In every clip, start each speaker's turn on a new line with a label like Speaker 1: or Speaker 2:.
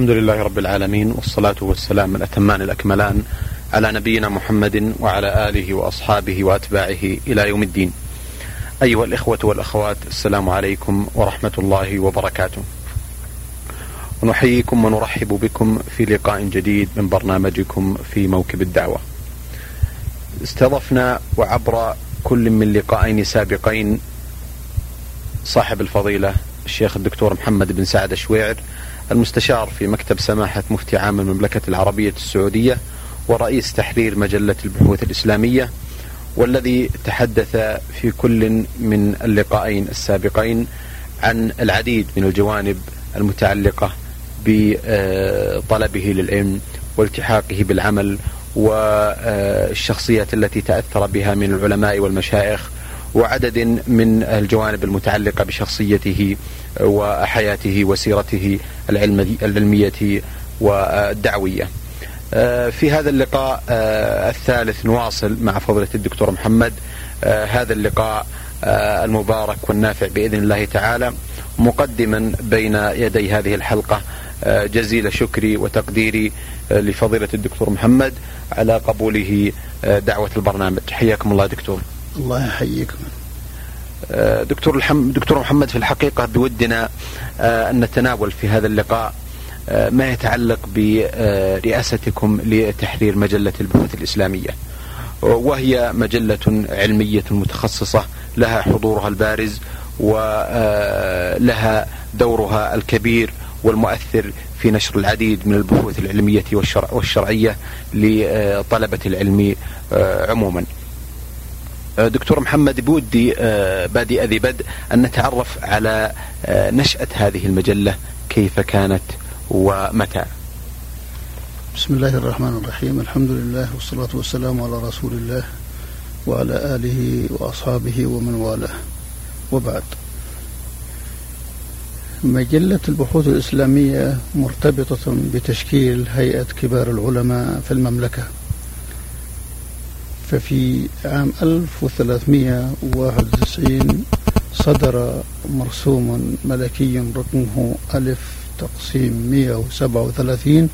Speaker 1: الحمد لله رب العالمين والصلاة والسلام الأتمان الأكملان على نبينا محمد وعلى آله وأصحابه وأتباعه إلى يوم الدين. أيها الإخوة والأخوات السلام عليكم ورحمة الله وبركاته. ونحييكم ونرحب بكم في لقاء جديد من برنامجكم في موكب الدعوة. استضفنا وعبر كل من لقاءين سابقين صاحب الفضيلة الشيخ الدكتور محمد بن سعد الشويعر المستشار في مكتب سماحة مفتي عام المملكة العربية السعودية ورئيس تحرير مجلة البحوث الإسلامية والذي تحدث في كل من اللقاءين السابقين عن العديد من الجوانب المتعلقة بطلبه للعلم والتحاقه بالعمل والشخصيات التي تأثر بها من العلماء والمشايخ وعدد من الجوانب المتعلقة بشخصيته وحياته وسيرته العلمية والدعوية. في هذا اللقاء الثالث نواصل مع فضيلة الدكتور محمد. هذا اللقاء المبارك والنافع بإذن الله تعالى مقدما بين يدي هذه الحلقة. جزيل شكري وتقديري لفضيلة الدكتور محمد على قبوله دعوة البرنامج. حياكم الله دكتور.
Speaker 2: الله يحييكم.
Speaker 1: دكتور الحم... دكتور محمد في الحقيقة بودنا أن نتناول في هذا اللقاء ما يتعلق برئاستكم لتحرير مجلة البحوث الإسلامية. وهي مجلة علمية متخصصة لها حضورها البارز ولها دورها الكبير والمؤثر في نشر العديد من البحوث العلمية والشرع والشرعية لطلبة العلم عموما. دكتور محمد بودي بادئ ذي بدء أن نتعرف على نشأة هذه المجلة كيف كانت ومتى.
Speaker 2: بسم الله الرحمن الرحيم. الحمد لله والصلاة والسلام على رسول الله وعلى آله وأصحابه ومن والاه. وبعد. مجلة البحوث الإسلامية مرتبطة بتشكيل هيئة كبار العلماء في المملكة. ففي عام 1391 صدر مرسوم ملكي رقمه ألف تقسيم 137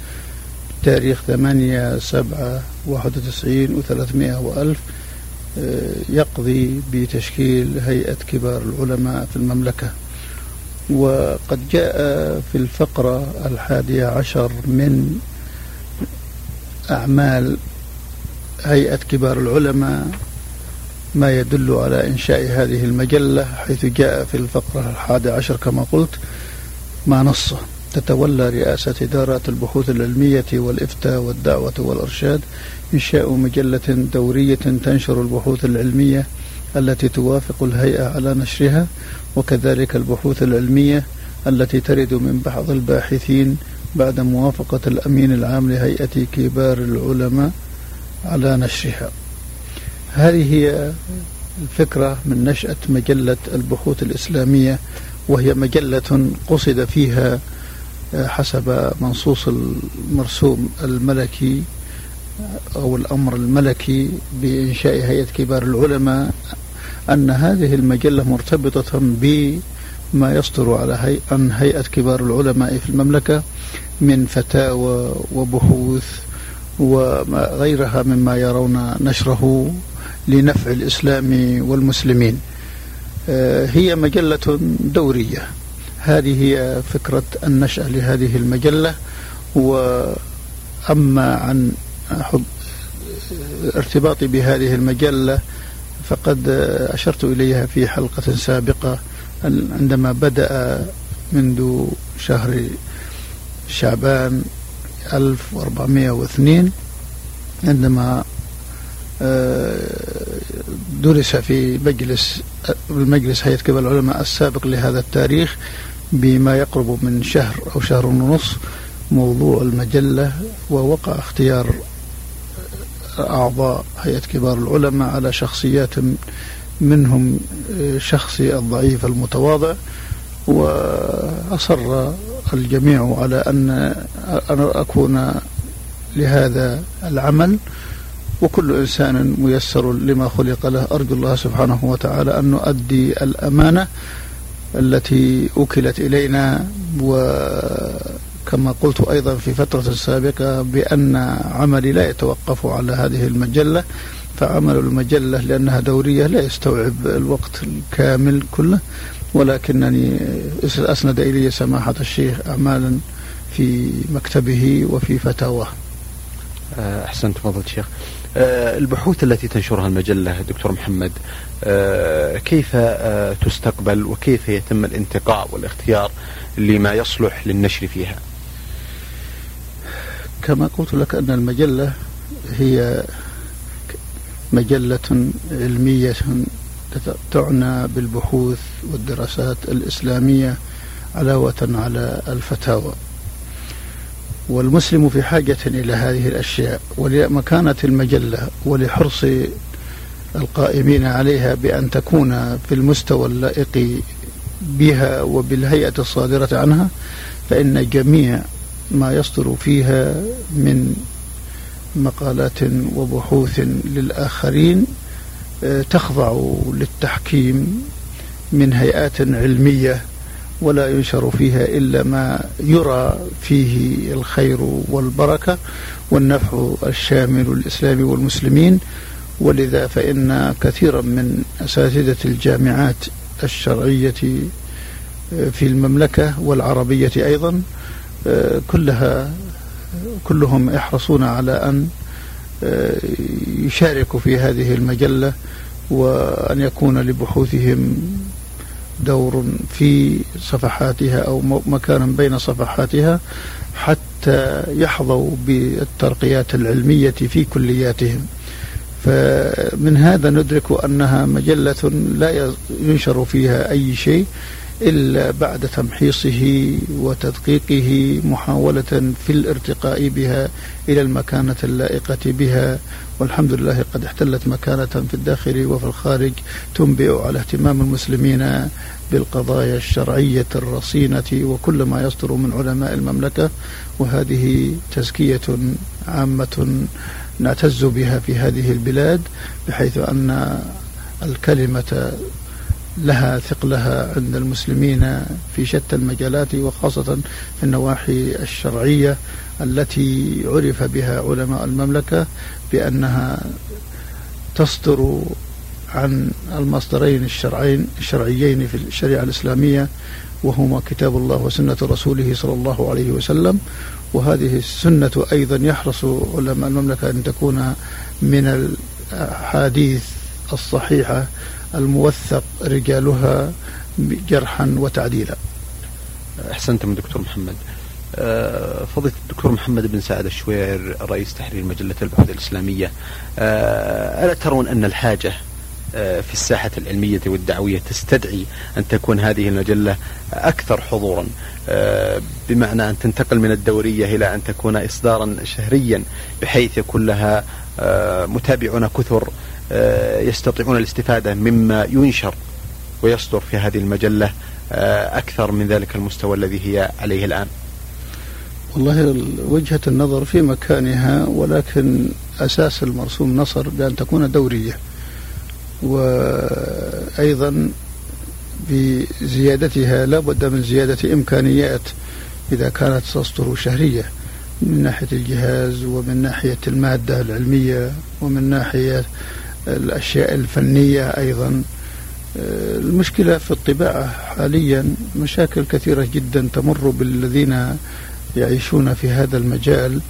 Speaker 2: تاريخ 8 7 91 و300 وألف يقضي بتشكيل هيئة كبار العلماء في المملكة. وقد جاء في الفقرة الحادية عشر من أعمال هيئة كبار العلماء ما يدل على إنشاء هذه المجلة حيث جاء في الفقرة الحادية عشر كما قلت ما نصه تتولى رئاسة إدارة البحوث العلمية والإفتاء والدعوة والإرشاد إنشاء مجلة دورية تنشر البحوث العلمية التي توافق الهيئة على نشرها وكذلك البحوث العلمية التي ترد من بعض الباحثين بعد موافقة الأمين العام لهيئة كبار العلماء على نشرها هذه هي الفكرة من نشأة مجلة البحوث الإسلامية وهي مجلة قصد فيها حسب منصوص المرسوم الملكي أو الأمر الملكي بإنشاء هيئة كبار العلماء أن هذه المجلة مرتبطة بما يصدر على. عن هيئة كبار العلماء في المملكة من فتاوى وبحوث وغيرها مما يرون نشره لنفع الإسلام والمسلمين. هي مجلة دورية. هذه هي فكرة النشأة لهذه المجلة. وأما عن ارتباطي بهذه المجلة فقد أشرت إليها في حلقة سابقة عندما بدأ منذ شهر شعبان 1402 عندما درس في مجلس المجلس هيئة كبار العلماء السابق لهذا التاريخ بما يقرب من شهر أو شهر ونصف موضوع المجلة ووقع اختيار أعضاء هيئة كبار العلماء على شخصيات منهم شخصي الضعيف المتواضع وأصر الجميع على أن أنا أكون لهذا العمل وكل إنسان ميسر لما خلق له. أرجو الله سبحانه وتعالى أن نؤدي الأمانة التي أكلت إلينا كما قلت أيضا في فترة سابقة بأن عملي لا يتوقف على هذه المجلة. فعمل المجلة لأنها دورية لا يستوعب الوقت الكامل كله. ولكنني أسند إلي سماحة الشيخ أعمالا في مكتبه وفي فتاواه
Speaker 1: آه، أحسنت فضل الشيخ آه، البحوث التي تنشرها المجلة دكتور محمد آه، كيف تستقبل وكيف يتم الانتقاء والاختيار لما يصلح للنشر فيها؟
Speaker 2: كما قلت لك أن المجلة هي مجلة علمية تعنى بالبحوث والدراسات الإسلامية علاوة على الفتاوى. والمسلم في حاجة إلى هذه الأشياء ولمكانة المجلة ولحرص القائمين عليها بأن تكون في المستوى اللائق بها وبالهيئة الصادرة عنها فإن جميع ما يصدر فيها من مقالات وبحوث للآخرين تخضع للتحكيم من هيئات علمية ولا ينشر فيها إلا ما يرى فيه الخير والبركة والنفع الشامل للإسلام والمسلمين. ولذا فإن كثيرا من أساتذة الجامعات الشرعية في المملكة والعربية أيضا آه، كلها كلهم يحرصون على أن يشاركوا في هذه المجلة وأن يكون لبحوثهم دور في صفحاتها أو مكانا بين صفحاتها حتى يحظوا بالترقيات العلمية في كلياتهم. فمن هذا ندرك أنها مجلة لا ينشر فيها أي شيء إلا بعد تمحيصه وتدقيقه محاولة في الارتقاء بها إلى المكانة اللائقة بها. والحمد لله قد احتلت مكانة في الداخل وفي الخارج تنبئ على اهتمام المسلمين بالقضايا الشرعية الرصينة وكل ما يصدر من علماء المملكة. وهذه تزكية عامة نعتز بها في هذه البلاد بحيث أن الكلمة لها ثقلها عند المسلمين في شتى المجالات وخاصة في النواحي الشرعية التي عرف بها علماء المملكة بأنها تصدر عن المصدرين الشرعين الشرعيين في الشريعة الإسلامية وهما كتاب الله وسنة رسوله صلى الله عليه وسلم. وهذه السنة أيضا يحرص علماء المملكة أن تكون من الأحاديث الصحيحة الموثق رجالها جرحا وتعديلا.
Speaker 1: أحسنتم دكتور محمد. آه، فضيلة الدكتور محمد بن سعد الشوير رئيس تحرير مجلة البحوث الإسلامية. آه، ألا ترون أن الحاجة آه، في الساحة العلمية والدعوية تستدعي أن تكون هذه المجلة أكثر حضورا؟ بمعنى أن تنتقل من الدورية إلى أن تكون إصدارا شهريا بحيث يكون لها متابعون كثر يستطيعون الاستفادة مما ينشر ويصدر في هذه المجلة آه، أكثر من ذلك المستوى الذي هي عليه الآن.
Speaker 2: والله وجهة النظر في مكانها ولكن أساس المرسوم نصر بأن تكون دورية. وأيضا بزيادتها لا بد من زيادة إمكانيات إذا كانت تصدر شهرية من ناحية الجهاز ومن ناحية المادة العلمية ومن ناحية الأشياء الفنية أيضا. آه، المشكلة في الطباعة حاليا مشاكل كثيرة جدا تمر بالذين يعيشون في هذا المجال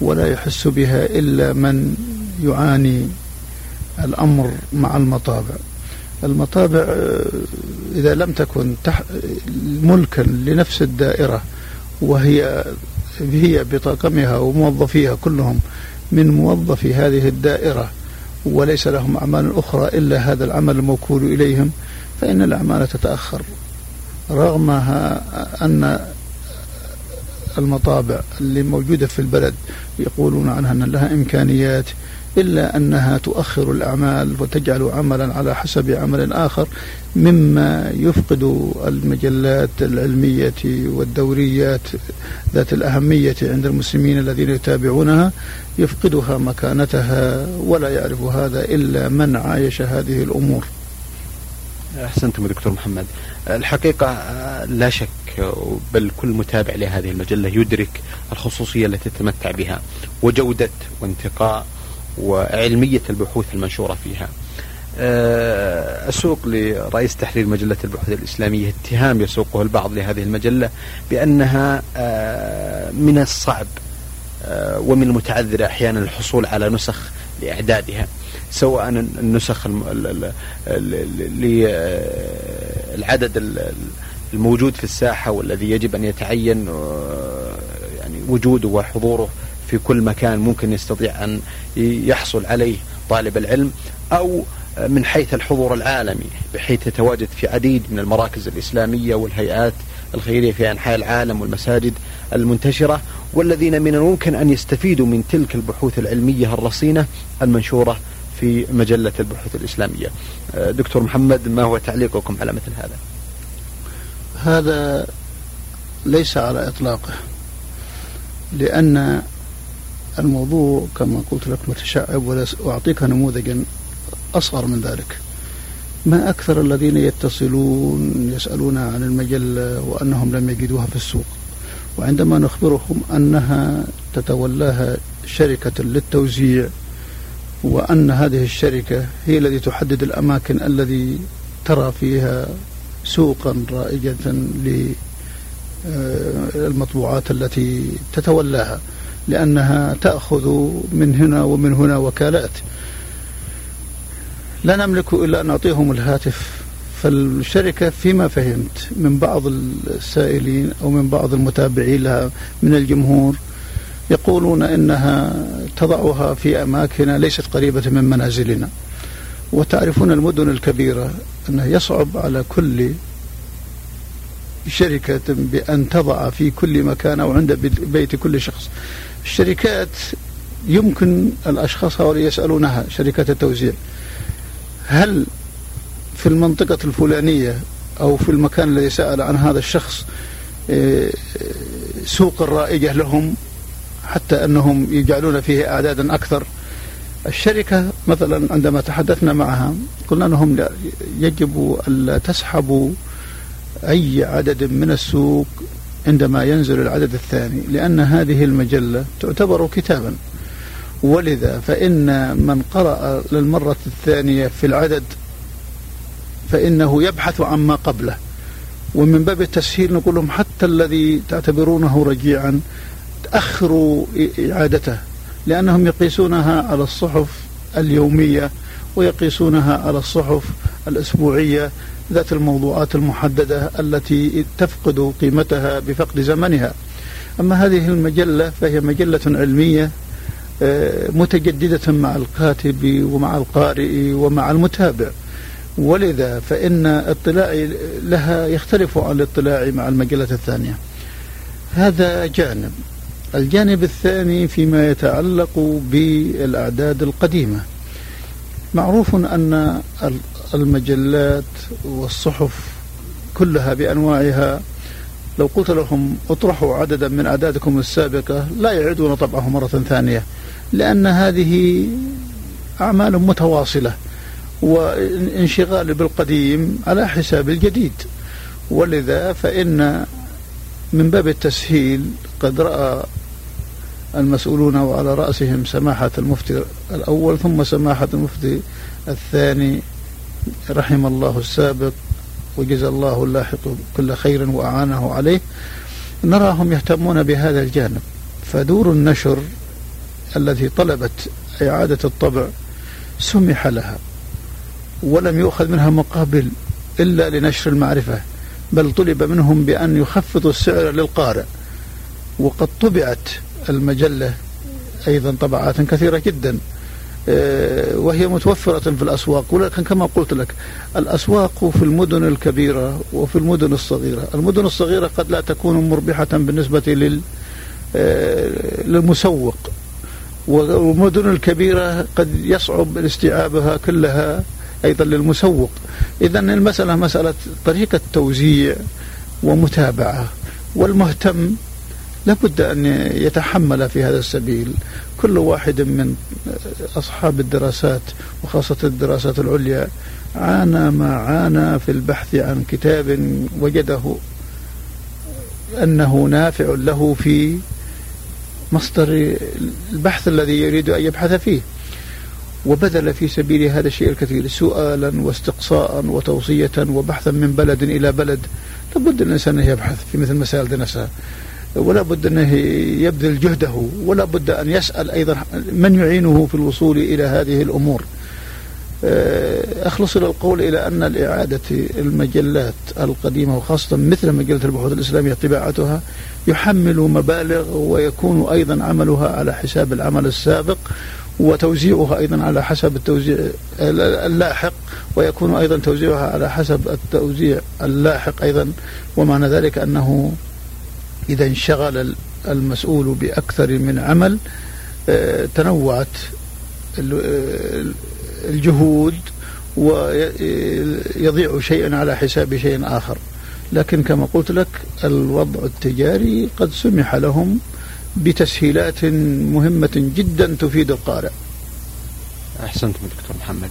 Speaker 2: ولا يحس بها إلا من يعاني الأمر مع المطابع. المطابع آه، إذا لم تكن ملكا لنفس الدائرة وهي هي بطاقمها وموظفيها كلهم من موظفي هذه الدائرة وليس لهم أعمال أخرى إلا هذا العمل الموكول إليهم فإن الأعمال تتأخر. رغم أن المطابع اللي موجودة في البلد يقولون عنها أن لها إمكانيات إلا أنها تؤخر الأعمال وتجعل عملا على حسب عمل آخر مما يفقد المجلات العلمية والدوريات ذات الأهمية عند المسلمين الذين يتابعونها يفقدها مكانتها ولا يعرف هذا إلا من عايش هذه الأمور.
Speaker 1: أحسنتم دكتور محمد. الحقيقة لا شك بل كل متابع لهذه المجلة يدرك الخصوصية التي تتمتع بها. وجودة وانتقاء وعلمية البحوث المنشورة فيها. أسوق لرئيس تحرير مجلة البحوث الإسلامية اتهام يسوقه البعض لهذه المجلة بأنها من الصعب ومن المتعذر أحيانا الحصول على نسخ لإعدادها سواء النسخ للعدد الموجود في الساحة والذي يجب أن يتعين يعني وجوده وحضوره. في كل مكان ممكن يستطيع أن يحصل عليه طالب العلم أو من حيث الحضور العالمي بحيث يتواجد في عديد من المراكز الإسلامية والهيئات الخيرية في أنحاء العالم والمساجد المنتشرة والذين من الممكن أن يستفيدوا من تلك البحوث العلمية الرصينة المنشورة في مجلة البحوث الإسلامية. دكتور محمد ما هو تعليقكم على مثل هذا؟
Speaker 2: هذا ليس على إطلاقه لأن الموضوع كما قلت لك متشعب وأعطيك نموذجا أصغر من ذلك. ما أكثر الذين يتصلون يسألون عن المجلة وأنهم لم يجدوها في السوق؟ وعندما نخبرهم أنها تتولاها شركة للتوزيع وأن هذه الشركة هي التي تحدد الأماكن الذي ترى فيها سوقا رائجة للمطبوعات التي تتولاها. لأنها تأخذ من هنا ومن هنا وكالات. لا نملك إلا أن نعطيهم الهاتف. فالشركة فيما فهمت من بعض السائلين أو من بعض المتابعين لها من الجمهور يقولون إنها تضعها في أماكن ليست قريبة من منازلنا. وتعرفون المدن الكبيرة أنه يصعب على كل شركة بأن تضع في كل مكان أو عند بيت كل شخص. الشركات يمكن الأشخاص هؤلاء يسألونها شركات التوزيع. هل في المنطقة الفلانية أو في المكان الذي سأل عن هذا الشخص آه، سوق رائجة لهم حتى أنهم يجعلون فيه أعدادا أكثر؟ الشركة مثلا عندما تحدثنا معها قلنا لهم يجب ألا تسحبوا أي عدد من السوق عندما ينزل العدد الثاني لأن هذه المجلة تعتبر كتابا. ولذا فإن من قرأ للمرة الثانية في العدد فإنه يبحث عما قبله. ومن باب التسهيل نقول لهم حتى الذي تعتبرونه رجيعا تأخروا إعادته لأنهم يقيسونها على الصحف اليومية ويقيسونها على الصحف الأسبوعية ذات الموضوعات المحددة التي تفقد قيمتها بفقد زمنها. أما هذه المجلة فهي مجلة علمية آه، متجددة مع الكاتب ومع القارئ ومع المتابع. ولذا فإن اطلاعي لها يختلف عن الاطلاع مع المجلة الثانية. هذا جانب. الجانب الثاني فيما يتعلق بالأعداد القديمة. معروف أن المجلات والصحف كلها بأنواعها لو قلت لهم اطرحوا عددا من أعدادكم السابقة لا يعيدون طبعه مرة ثانية لأن هذه أعمال متواصلة وانشغال بالقديم على حساب الجديد. ولذا فإن من باب التسهيل قد رأى المسؤولون وعلى رأسهم سماحة المفتي الأول ثم سماحة المفتي الثاني رحم الله السابق وجزى الله اللاحق كل خير وأعانه عليه. نراهم يهتمون بهذا الجانب. فدور النشر التي طلبت إعادة الطبع سمح لها ولم يؤخذ منها مقابل إلا لنشر المعرفة بل طلب منهم بأن يخفضوا السعر للقارئ وقد طبعت المجلة أيضا طبعات كثيرة جدا. آه، وهي متوفرة في الأسواق ولكن كما قلت لك الأسواق في المدن الكبيرة وفي المدن الصغيرة. المدن الصغيرة قد لا تكون مربحة بالنسبة لل آه، للمسوق. والمدن الكبيرة قد يصعب استيعابها كلها أيضا للمسوق. إذا المسألة مسألة طريقة توزيع ومتابعة. والمهتم لابد أن يتحمل في هذا السبيل. كل واحد من أصحاب الدراسات وخاصة الدراسات العليا عانى ما عانى في البحث عن كتاب وجده أنه نافع له في مصدر البحث الذي يريد أن يبحث فيه. وبذل في سبيل هذا الشيء الكثير سؤالا واستقصاء وتوصية وبحثا من بلد إلى بلد. لابد أن الإنسان يبحث في مثل مسائل نفسها ولا بد أنه يبذل جهده ولا بد أن يسأل أيضا من يعينه في الوصول إلى هذه الأمور. آه، أخلص القول إلى أن الإعادة المجلات القديمة وخاصة مثل مجلة البحوث الإسلامية طباعتها يحمل مبالغ ويكون أيضا عملها على حساب العمل السابق وتوزيعها أيضا على حسب التوزيع اللاحق ويكون أيضا توزيعها على حسب التوزيع اللاحق أيضا. ومعنى ذلك أنه إذا انشغل المسؤول بأكثر من عمل آه، تنوعت الجهود ويضيع شيء على حساب شيء آخر. لكن كما قلت لك الوضع التجاري قد سمح لهم بتسهيلات مهمة جدا تفيد القارئ.
Speaker 1: أحسنتم دكتور محمد.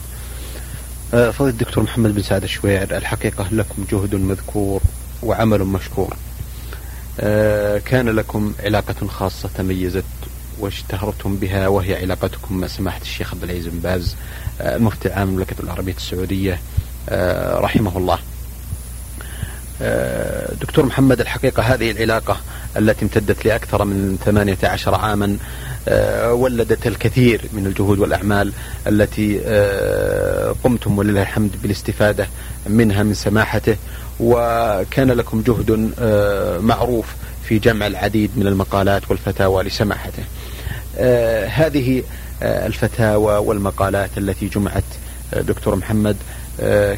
Speaker 1: آه، فضيلة الدكتور محمد بن سعد الشويعر الحقيقة لكم جهد مذكور وعمل مشكور. آه، كان لكم علاقة خاصة تميزت واشتهرتم بها وهي علاقتكم مع سماحة الشيخ عبد العزيز بن باز آه، المفتي العام المملكة العربية السعودية رحمه الله. دكتور محمد الحقيقة هذه العلاقة التي امتدت لأكثر من 18 عاما آه، ولدت الكثير من الجهود والأعمال التي آه، قمتم ولله الحمد بالاستفادة منها من سماحته. وكان لكم جهد آه، معروف في جمع العديد من المقالات والفتاوى لسماحته. هذه الفتاوى والمقالات التي جمعت دكتور محمد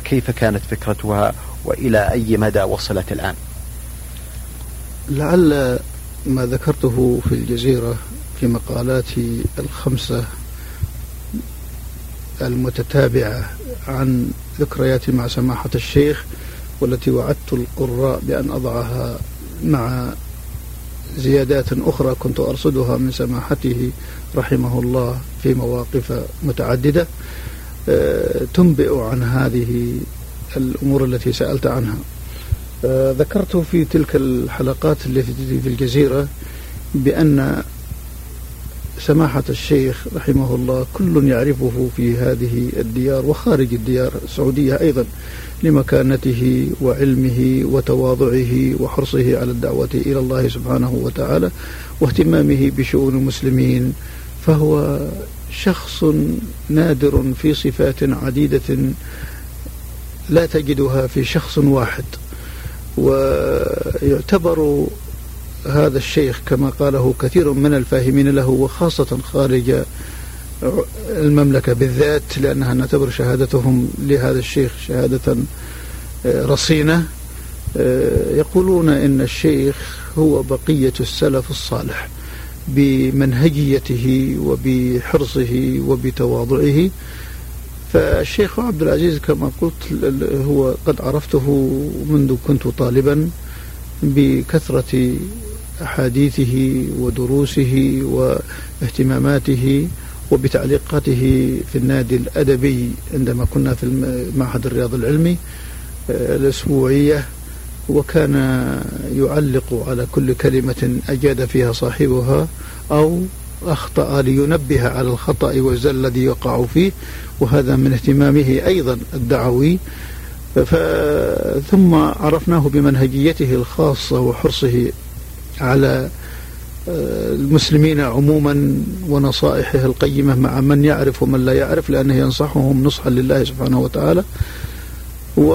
Speaker 1: كيف كانت فكرتها وإلى أي مدى وصلت الآن؟
Speaker 2: لعل ما ذكرته في الجزيرة في مقالاتي الخمسة المتتابعة عن ذكرياتي مع سماحة الشيخ والتي وعدت القراء بأن أضعها مع زيادات أخرى كنت أرصدها من سماحته رحمه الله في مواقف متعددة آه، تنبئ عن هذه الأمور التي سألت عنها. آه، ذكرت في تلك الحلقات التي في الجزيرة بأن سماحة الشيخ رحمه الله كل يعرفه في هذه الديار وخارج الديار السعودية أيضا لمكانته وعلمه وتواضعه وحرصه على الدعوة إلى الله سبحانه وتعالى واهتمامه بشؤون المسلمين. فهو شخص نادر في صفات عديدة لا تجدها في شخص واحد ويعتبر هذا الشيخ كما قاله كثير من الفاهمين له وخاصة خارج المملكة بالذات لأنها نعتبر شهادتهم لهذا الشيخ شهادة آه، رصينة. آه، يقولون إن الشيخ هو بقية السلف الصالح بمنهجيته وبحرصه وبتواضعه. فالشيخ عبد العزيز كما قلت هو قد عرفته منذ كنت طالبا بكثرة أحاديثه ودروسه واهتماماته وبتعليقاته في النادي الأدبي عندما كنا في معهد الرياض العلمي آه، الأسبوعية وكان يعلق على كل كلمة أجاد فيها صاحبها أو أخطأ لينبه على الخطأ والزل الذي يقع فيه وهذا من اهتمامه أيضا الدعوي. ثم عرفناه بمنهجيته الخاصة وحرصه على آه، المسلمين عموما ونصائحه القيمة مع من يعرف ومن لا يعرف لأنه ينصحهم نصحا لله سبحانه وتعالى. و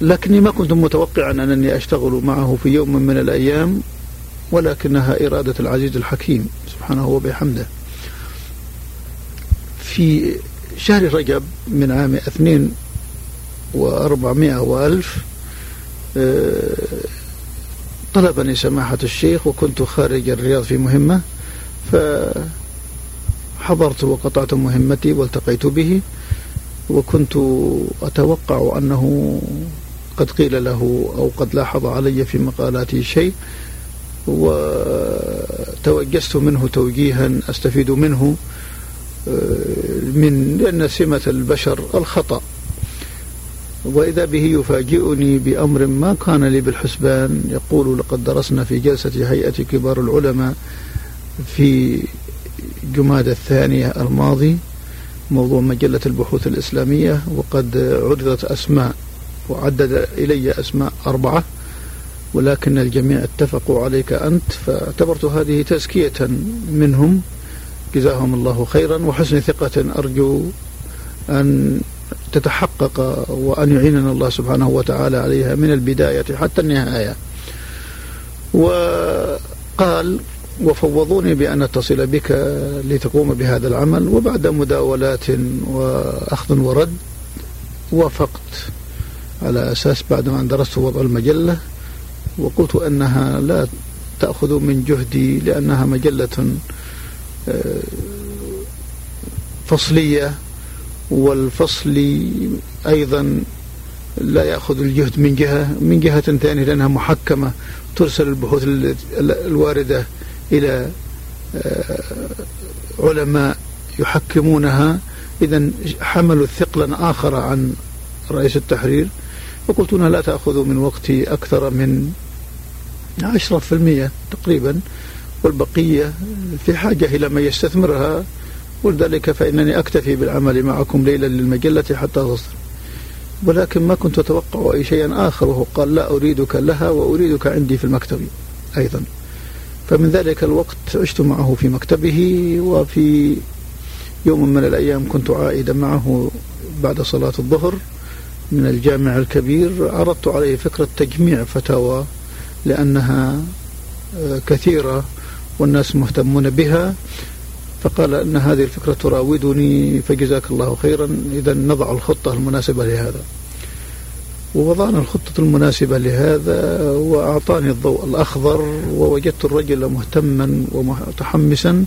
Speaker 2: لكني ما كنت متوقعا أنني أشتغل معه في يوم من الأيام ولكنها إرادة العزيز الحكيم سبحانه وبحمده. في شهر رجب من عام اثنين وأربعمائة وألف آه، طلبني سماحة الشيخ وكنت خارج الرياض في مهمة فحضرت وقطعت مهمتي والتقيت به وكنت أتوقع أنه قد قيل له أو قد لاحظ علي في مقالاتي شيء وتوجست منه توجيها أستفيد منه آه، من لأن سمة البشر الخطأ. وإذا به يفاجئني بأمر ما كان لي بالحسبان يقول لقد درسنا في جلسة هيئة كبار العلماء في جماد الثانية الماضي موضوع مجلة البحوث الإسلامية وقد عرضت أسماء وعدد إلي أسماء أربعة ولكن الجميع اتفقوا عليك أنت فاعتبرت هذه تزكية منهم. جزاهم الله خيرا وحسن ثقة أرجو أن تتحقق وأن يعيننا الله سبحانه وتعالى عليها من البداية حتى النهاية. وقال وفوضوني بأن أتصل بك لتقوم بهذا العمل وبعد مداولات وأخذ ورد وافقت على أساس بعد أن درست وضع المجلة وقلت أنها لا تأخذ من جهدي لأنها مجلة آه، فصلية والفصل أيضا لا يأخذ الجهد من جهة من جهة ثانية لأنها محكمة ترسل البحوث الواردة إلى آه، علماء يحكمونها. إذا حملوا ثقلا آخر عن رئيس التحرير فقلت أنها لا تأخذ من وقتي أكثر من عشرة في المية تقريبا والبقية في حاجة إلى من يستثمرها ولذلك فإنني أكتفي بالعمل معكم ليلا للمجلة حتى تصدر ولكن ما كنت أتوقع أي شيء آخر وهو قال لا أريدك لها وأريدك عندي في المكتب أيضا. فمن ذلك الوقت عشت معه في مكتبه وفي يوم من الأيام كنت عائدا معه بعد صلاة الظهر من الجامع الكبير. عرضت عليه فكرة تجميع فتاوى لأنها آه، كثيرة والناس مهتمون بها. فقال أن هذه الفكرة تراودني فجزاك الله خيرا. إذا نضع الخطة المناسبة لهذا. ووضعنا الخطة المناسبة لهذا وأعطاني الضوء الأخضر ووجدت الرجل مهتما ومتحمسا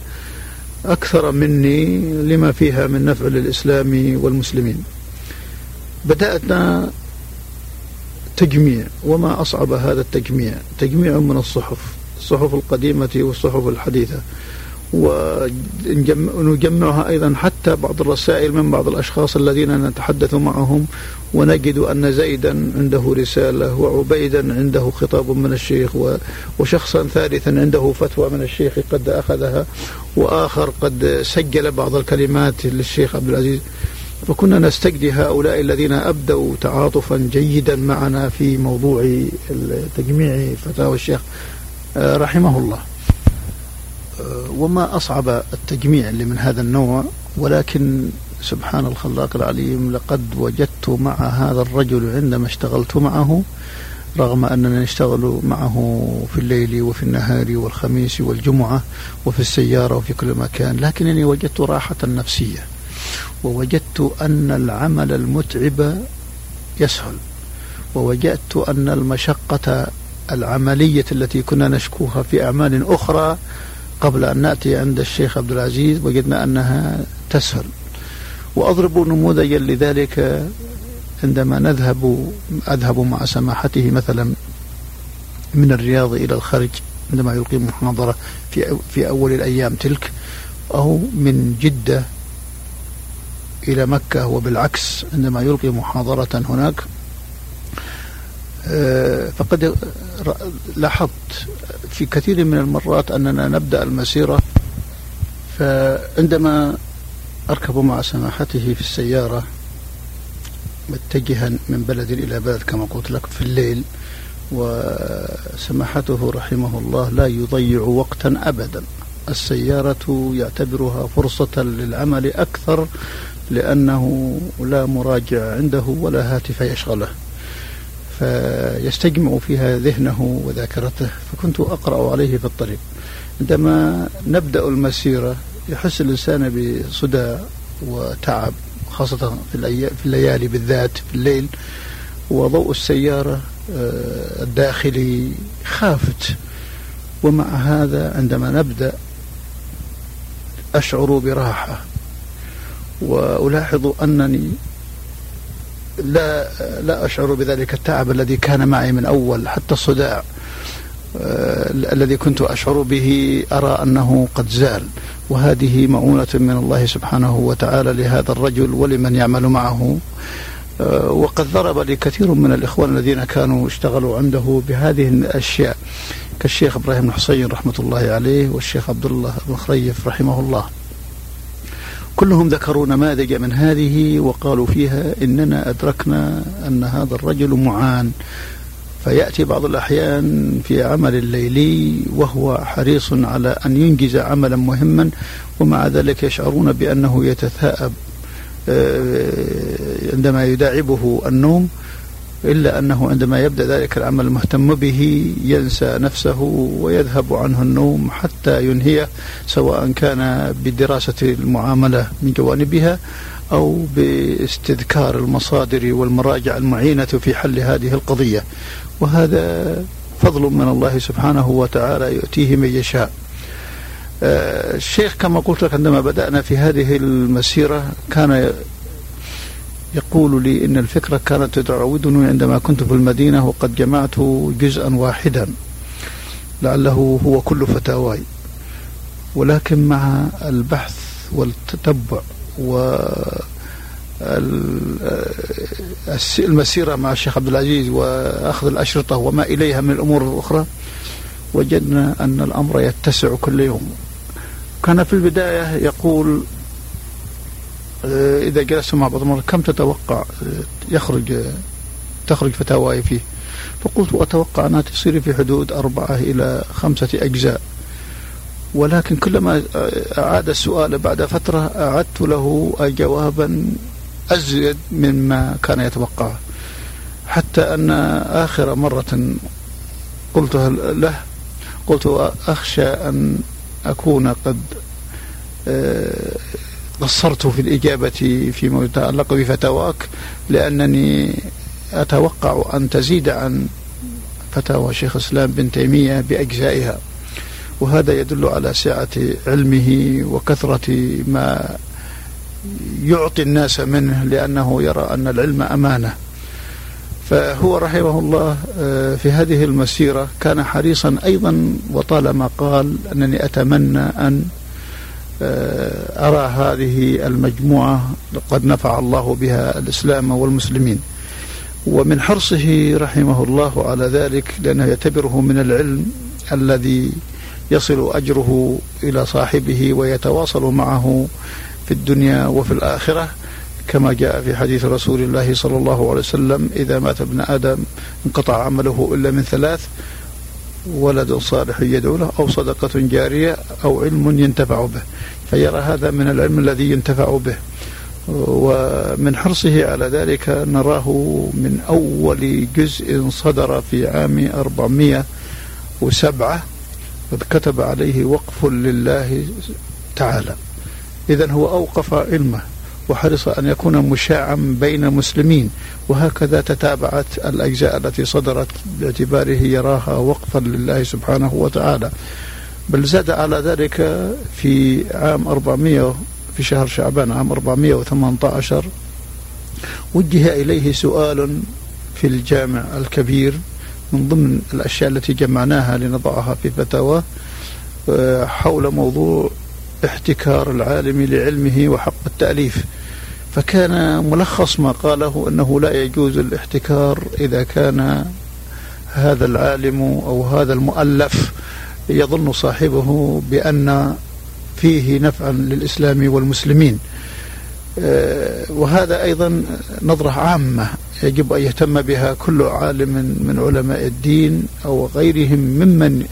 Speaker 2: أكثر مني لما فيها من نفع للإسلام والمسلمين. بدأنا تجميع وما أصعب هذا التجميع؟ تجميع من الصحف الصحف القديمة والصحف الحديثة. ونجمعها أيضا حتى بعض الرسائل من بعض الأشخاص الذين نتحدث معهم ونجد أن زيدا عنده رسالة وعبيدا عنده خطاب من الشيخ وشخصا ثالثا عنده فتوى من الشيخ قد أخذها وآخر قد سجل بعض الكلمات للشيخ عبد العزيز. فكنا نستجدي هؤلاء الذين أبدوا تعاطفا جيدا معنا في موضوع تجميع فتاوى الشيخ. آه، رحمه الله. وما أصعب التجميع اللي من هذا النوع ولكن سبحان الخلاق العليم لقد وجدت مع هذا الرجل عندما اشتغلت معه رغم أننا نشتغل معه في الليل وفي النهار والخميس والجمعة وفي السيارة وفي كل مكان لكنني وجدت راحة نفسية ووجدت أن العمل المتعب يسهل ووجدت أن المشقة العملية التي كنا نشكوها في أعمال أخرى قبل أن نأتي عند الشيخ عبد العزيز وجدنا أنها تسهل. وأضرب نموذجا لذلك عندما نذهب أذهب مع سماحته مثلا من الرياض إلى الخارج عندما يلقي محاضرة في في أول الأيام تلك أو من جدة إلى مكة. وبالعكس عندما يلقي محاضرة هناك فقد لاحظت في كثير من المرات أننا نبدأ المسيرة فعندما أركب مع سماحته في السيارة متجها من بلد إلى بلد كما قلت لك في الليل وسماحته رحمه الله لا يضيع وقتا أبدا. السيارة يعتبرها فرصة للعمل أكثر لأنه لا مراجع عنده ولا هاتف يشغله. فيستجمع فيها ذهنه وذاكرته فكنت أقرأ عليه في الطريق. عندما نبدأ المسيرة يحس الإنسان بصدى وتعب خاصة في, في الليالي بالذات في الليل. وضوء السيارة آه، الداخلي خافت. ومع هذا عندما نبدأ أشعر براحة. وألاحظ أنني لا لا أشعر بذلك التعب الذي كان معي من أول حتى الصداع آه، الذي كنت أشعر به أرى أنه قد زال. وهذه مؤونة من الله سبحانه وتعالى لهذا الرجل ولمن يعمل معه. آه، وقد ضرب لي كثير من الإخوان الذين كانوا اشتغلوا عنده بهذه الأشياء كالشيخ إبراهيم الحسين رحمة الله عليه والشيخ عبد الله بن خريف رحمه الله. كلهم ذكروا نماذج من هذه وقالوا فيها إننا أدركنا أن هذا الرجل معان. فيأتي بعض الأحيان في عمل الليلي وهو حريص على أن ينجز عملا مهما ومع ذلك يشعرون بأنه يتثاءب آه، عندما يداعبه النوم. إلا أنه عندما يبدأ ذلك العمل المهتم به ينسى نفسه ويذهب عنه النوم حتى ينهيه سواء كان بدراسة المعاملة من جوانبها أو باستذكار المصادر والمراجع المعينة في حل هذه القضية. وهذا فضل من الله سبحانه وتعالى يؤتيه من يشاء. آه، الشيخ كما قلت لك عندما بدأنا في هذه المسيرة كان يقول لي إن الفكرة كانت تراودني عندما كنت في المدينة وقد جمعت جزءا واحدا لعله هو كل فتاواي. ولكن مع البحث والتتبع و المسيرة مع الشيخ عبد العزيز وأخذ الأشرطة وما إليها من الأمور الأخرى وجدنا أن الأمر يتسع كل يوم. كان في البداية يقول إذا جلست مع بعض المرة كم تتوقع آه، يخرج تخرج فتاواي فيه؟ فقلت أتوقع أنها تصير في حدود أربعة إلى خمسة أجزاء. ولكن كلما أعاد السؤال بعد فترة أعدت له جوابا أزيد مما كان يتوقعه حتى أن آخر مرة قلتها له قلت أخشى أن أكون قد آه، قصرت في الإجابة فيما يتعلق بفتاواك لأنني أتوقع أن تزيد عن فتاوى شيخ الإسلام بن تيمية بأجزائها. وهذا يدل على سعة علمه وكثرة ما يعطي الناس منه لأنه يرى أن العلم أمانة. فهو رحمه الله آه، في هذه المسيرة كان حريصا أيضا وطالما قال أنني أتمنى أن أرى هذه المجموعة قد نفع الله بها الإسلام والمسلمين. ومن حرصه رحمه الله على ذلك لأنه يعتبره من العلم الذي يصل أجره إلى صاحبه ويتواصل معه في الدنيا وفي الآخرة. كما جاء في حديث رسول الله صلى الله عليه وسلم إذا مات ابن آدم انقطع عمله إلا من ثلاث ولد صالح يدعو له أو صدقة جارية أو علم ينتفع به. فيرى هذا من العلم الذي ينتفع به. ومن حرصه على ذلك نراه من أول جزء صدر في عام 407 قد كتب عليه وقف لله تعالى. إذا هو أوقف علمه. وحرص أن يكون مشاعا بين المسلمين. وهكذا تتابعت الأجزاء التي صدرت باعتباره يراها وقفا لله سبحانه وتعالى. بل زاد على ذلك في عام 400 في شهر شعبان عام 418 وجه إليه سؤال في الجامع الكبير من ضمن الأشياء التي جمعناها لنضعها في فتاوى آه، حول موضوع احتكار العالم لعلمه وحق التأليف. فكان ملخص ما قاله أنه لا يجوز الاحتكار إذا كان هذا العالم أو هذا المؤلف يظن صاحبه بأن فيه نفعا للإسلام والمسلمين. آه، وهذا أيضا نظرة عامة يجب أن يهتم بها كل عالم من علماء الدين أو غيرهم ممن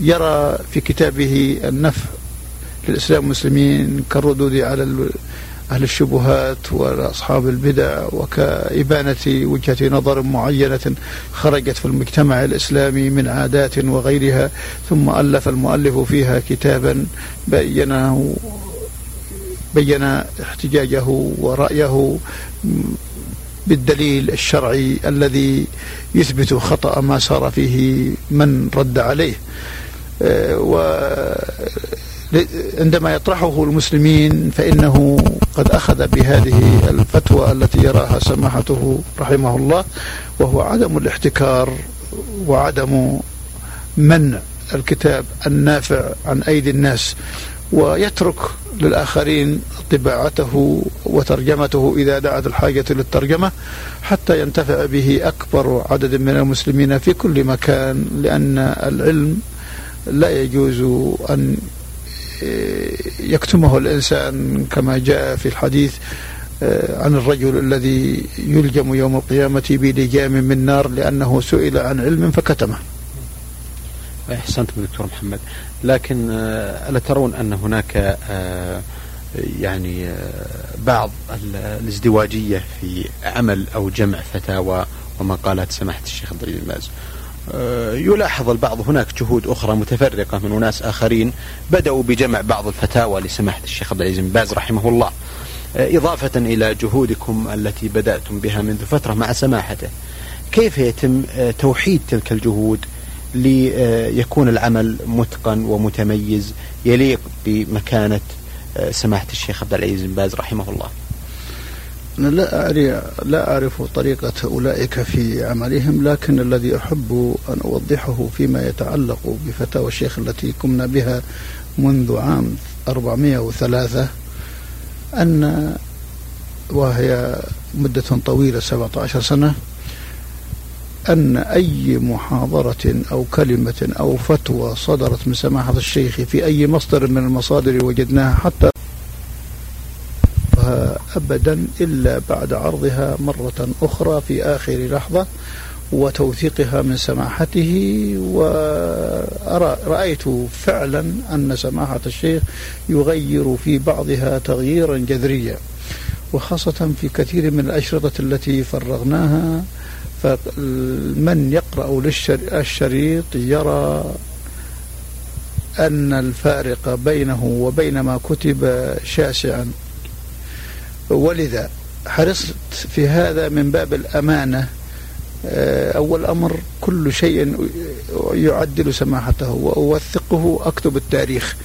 Speaker 2: يرى في كتابه النفع للإسلام والمسلمين كالردود على أهل الشبهات وأصحاب البدع وكإبانة وجهة نظر معينة خرجت في المجتمع الإسلامي من عادات وغيرها ثم ألف المؤلف فيها كتابا بينه بين احتجاجه ورأيه بالدليل الشرعي الذي يثبت خطأ ما سار فيه من رد عليه. و عندما يطرحه المسلمين فإنه قد أخذ بهذه الفتوى التي يراها سماحته رحمه الله وهو عدم الاحتكار وعدم منع الكتاب النافع عن أيدي الناس ويترك للآخرين طباعته وترجمته إذا دعت الحاجة للترجمة حتى ينتفع به أكبر عدد من المسلمين في كل مكان لأن العلم لا يجوز أن يكتمه الإنسان كما جاء في الحديث آه، عن الرجل الذي يلجم يوم القيامة بلجام من نار لأنه سئل عن علم فكتمه.
Speaker 1: أحسنتم دكتور محمد. لكن آه، ألا ترون أن هناك آه، يعني بعض الازدواجية في عمل أو جمع فتاوى ومقالات سماحة الشيخ عبد باز يلاحظ البعض هناك جهود أخرى متفرقة من أناس آخرين بدأوا بجمع بعض الفتاوى لسماحة الشيخ عبد العزيز باز رحمه الله. إضافة إلى جهودكم التي بدأتم بها منذ فترة مع سماحته. كيف يتم توحيد تلك الجهود ليكون العمل متقن ومتميز يليق بمكانة سماحة الشيخ عبد العزيز بن باز رحمه الله؟
Speaker 2: أنا لا أعرف لا أعرف طريقة أولئك في عملهم لكن الذي أحب أن أوضحه فيما يتعلق بفتاوى الشيخ التي قمنا بها منذ عام 403 أن وهي مدة طويلة 17 سنة أن أي محاضرة أو كلمة أو فتوى صدرت من سماحة الشيخ في أي مصدر من المصادر وجدناها حتى أبدا إلا بعد عرضها مرة أخرى في آخر لحظة وتوثيقها من سماحته ورأيت فعلا أن سماحة الشيخ يغير في بعضها تغييرا جذريا وخاصة في كثير من الأشرطة التي فرغناها فمن يقرأ للشريط يرى أن الفارق بينه وبين ما كتب شاسعا. ولذا حرصت في هذا من باب الأمانة. آه، أول أمر كل شيء يعدل سماحته وأوثقه أكتب التاريخ.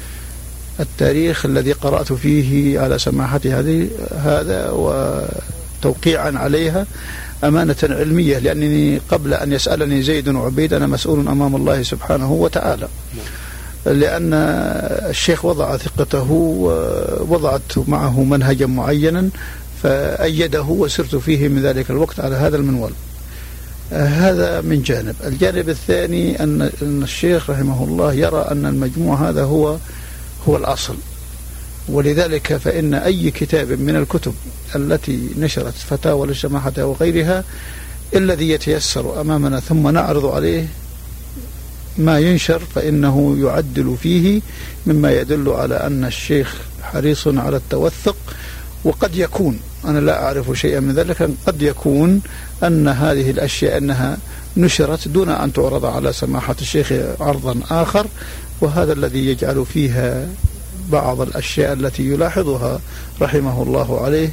Speaker 2: التاريخ الذي قرأت فيه على سماحة هذه هذا وتوقيعا عليها أمانة علمية لأنني قبل أن يسألني زيد وعبيد أنا مسؤول أمام الله سبحانه وتعالى. لأن الشيخ وضع ثقته ووضعت معه منهجا معينا فأيده وسرت فيه من ذلك الوقت على هذا المنوال. هذا من جانب. الجانب الثاني أن الشيخ رحمه الله يرى أن المجموع هذا هو هو الأصل. ولذلك فإن أي كتاب من الكتب التي نشرت فتاوى للجماعة وغيرها الذي يتيسر أمامنا ثم نعرض عليه ما ينشر فإنه يعدل فيه مما يدل على أن الشيخ حريص على التوثق وقد يكون. أنا لا أعرف شيئا من ذلك قد يكون أن هذه الأشياء أنها نشرت دون أن تعرض على سماحة الشيخ عرضا آخر وهذا الذي يجعل فيها بعض الأشياء التي يلاحظها رحمه الله عليه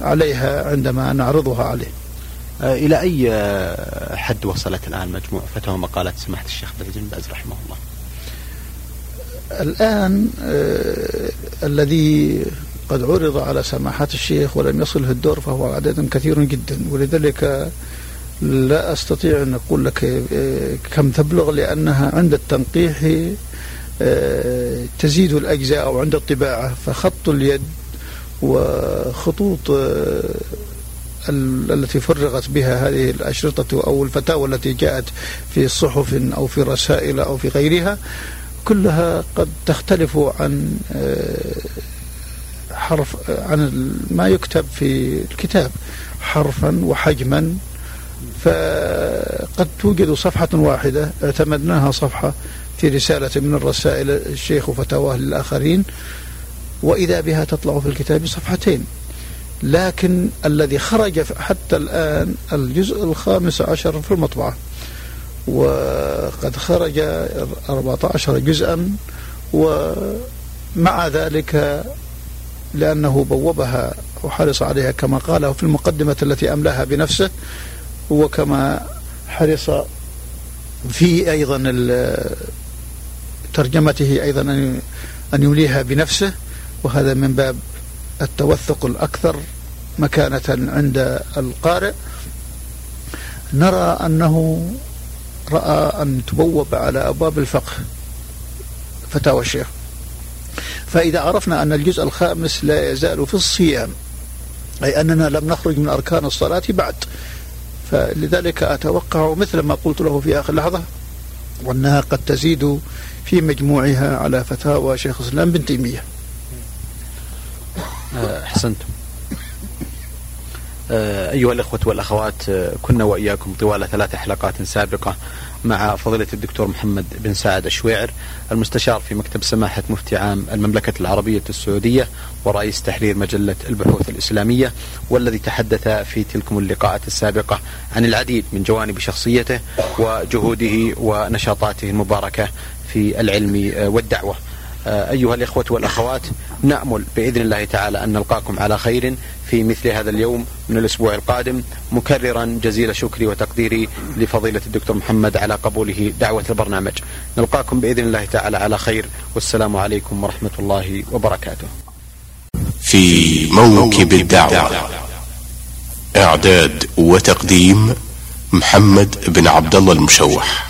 Speaker 2: عليها عندما نعرضها عليه.
Speaker 1: إلى أي آه، حد وصلت الآن مجموع فتوى مقالات سماحة الشيخ عبد بن باز رحمه الله؟
Speaker 2: الآن آه الذي قد عرض على سماحة الشيخ ولم يصله الدور فهو عدد كثير جدا ولذلك لا أستطيع أن أقول لك آه، كم تبلغ لأنها عند التنقيح آه، تزيد الأجزاء أو عند الطباعة فخط اليد وخطوط آه، التي فرغت بها هذه الأشرطة أو الفتاوى التي جاءت في صحف أو في رسائل أو في غيرها كلها قد تختلف عن حرف عن ما يكتب في الكتاب حرفا وحجما. فقد توجد صفحة واحدة اعتمدناها صفحة في رسالة من الرسائل الشيخ وفتاواه للآخرين وإذا بها تطلع في الكتاب صفحتين. لكن الذي خرج حتى الآن الجزء الخامس عشر في المطبعة. وقد خرج 14 جزءا ومع ذلك لأنه بوبها وحرص عليها كما قاله في المقدمة التي أملاها بنفسه وكما حرص في أيضا ترجمته أيضا أن يمليها بنفسه. وهذا من باب التوثق الأكثر مكانة عند القارئ. نرى أنه رأى أن تبوب على أبواب الفقه فتاوى الشيخ. فإذا عرفنا أن الجزء الخامس لا يزال في الصيام أي أننا لم نخرج من أركان الصلاة بعد فلذلك أتوقع مثل ما قلت له في آخر لحظة وأنها قد تزيد في مجموعها على فتاوى شيخ الإسلام بن تيمية.
Speaker 1: أحسنتم. آه، أيها الأخوة والأخوات آه، كنا وإياكم طوال ثلاث حلقات سابقة مع فضيلة الدكتور محمد بن سعد الشويعر المستشار في مكتب سماحة مفتي عام المملكة العربية السعودية ورئيس تحرير مجلة البحوث الإسلامية والذي تحدث في تلكم اللقاءات السابقة عن العديد من جوانب شخصيته وجهوده ونشاطاته المباركة في العلم والدعوة. أيها الإخوة والأخوات نأمل بإذن الله تعالى أن نلقاكم على خير في مثل هذا اليوم من الأسبوع القادم. مكررا جزيل شكري وتقديري لفضيلة الدكتور محمد على قبوله دعوة البرنامج. نلقاكم بإذن الله تعالى على خير. والسلام عليكم ورحمة الله وبركاته.
Speaker 3: في موكب الدعوة إعداد وتقديم محمد بن عبد الله المشوح.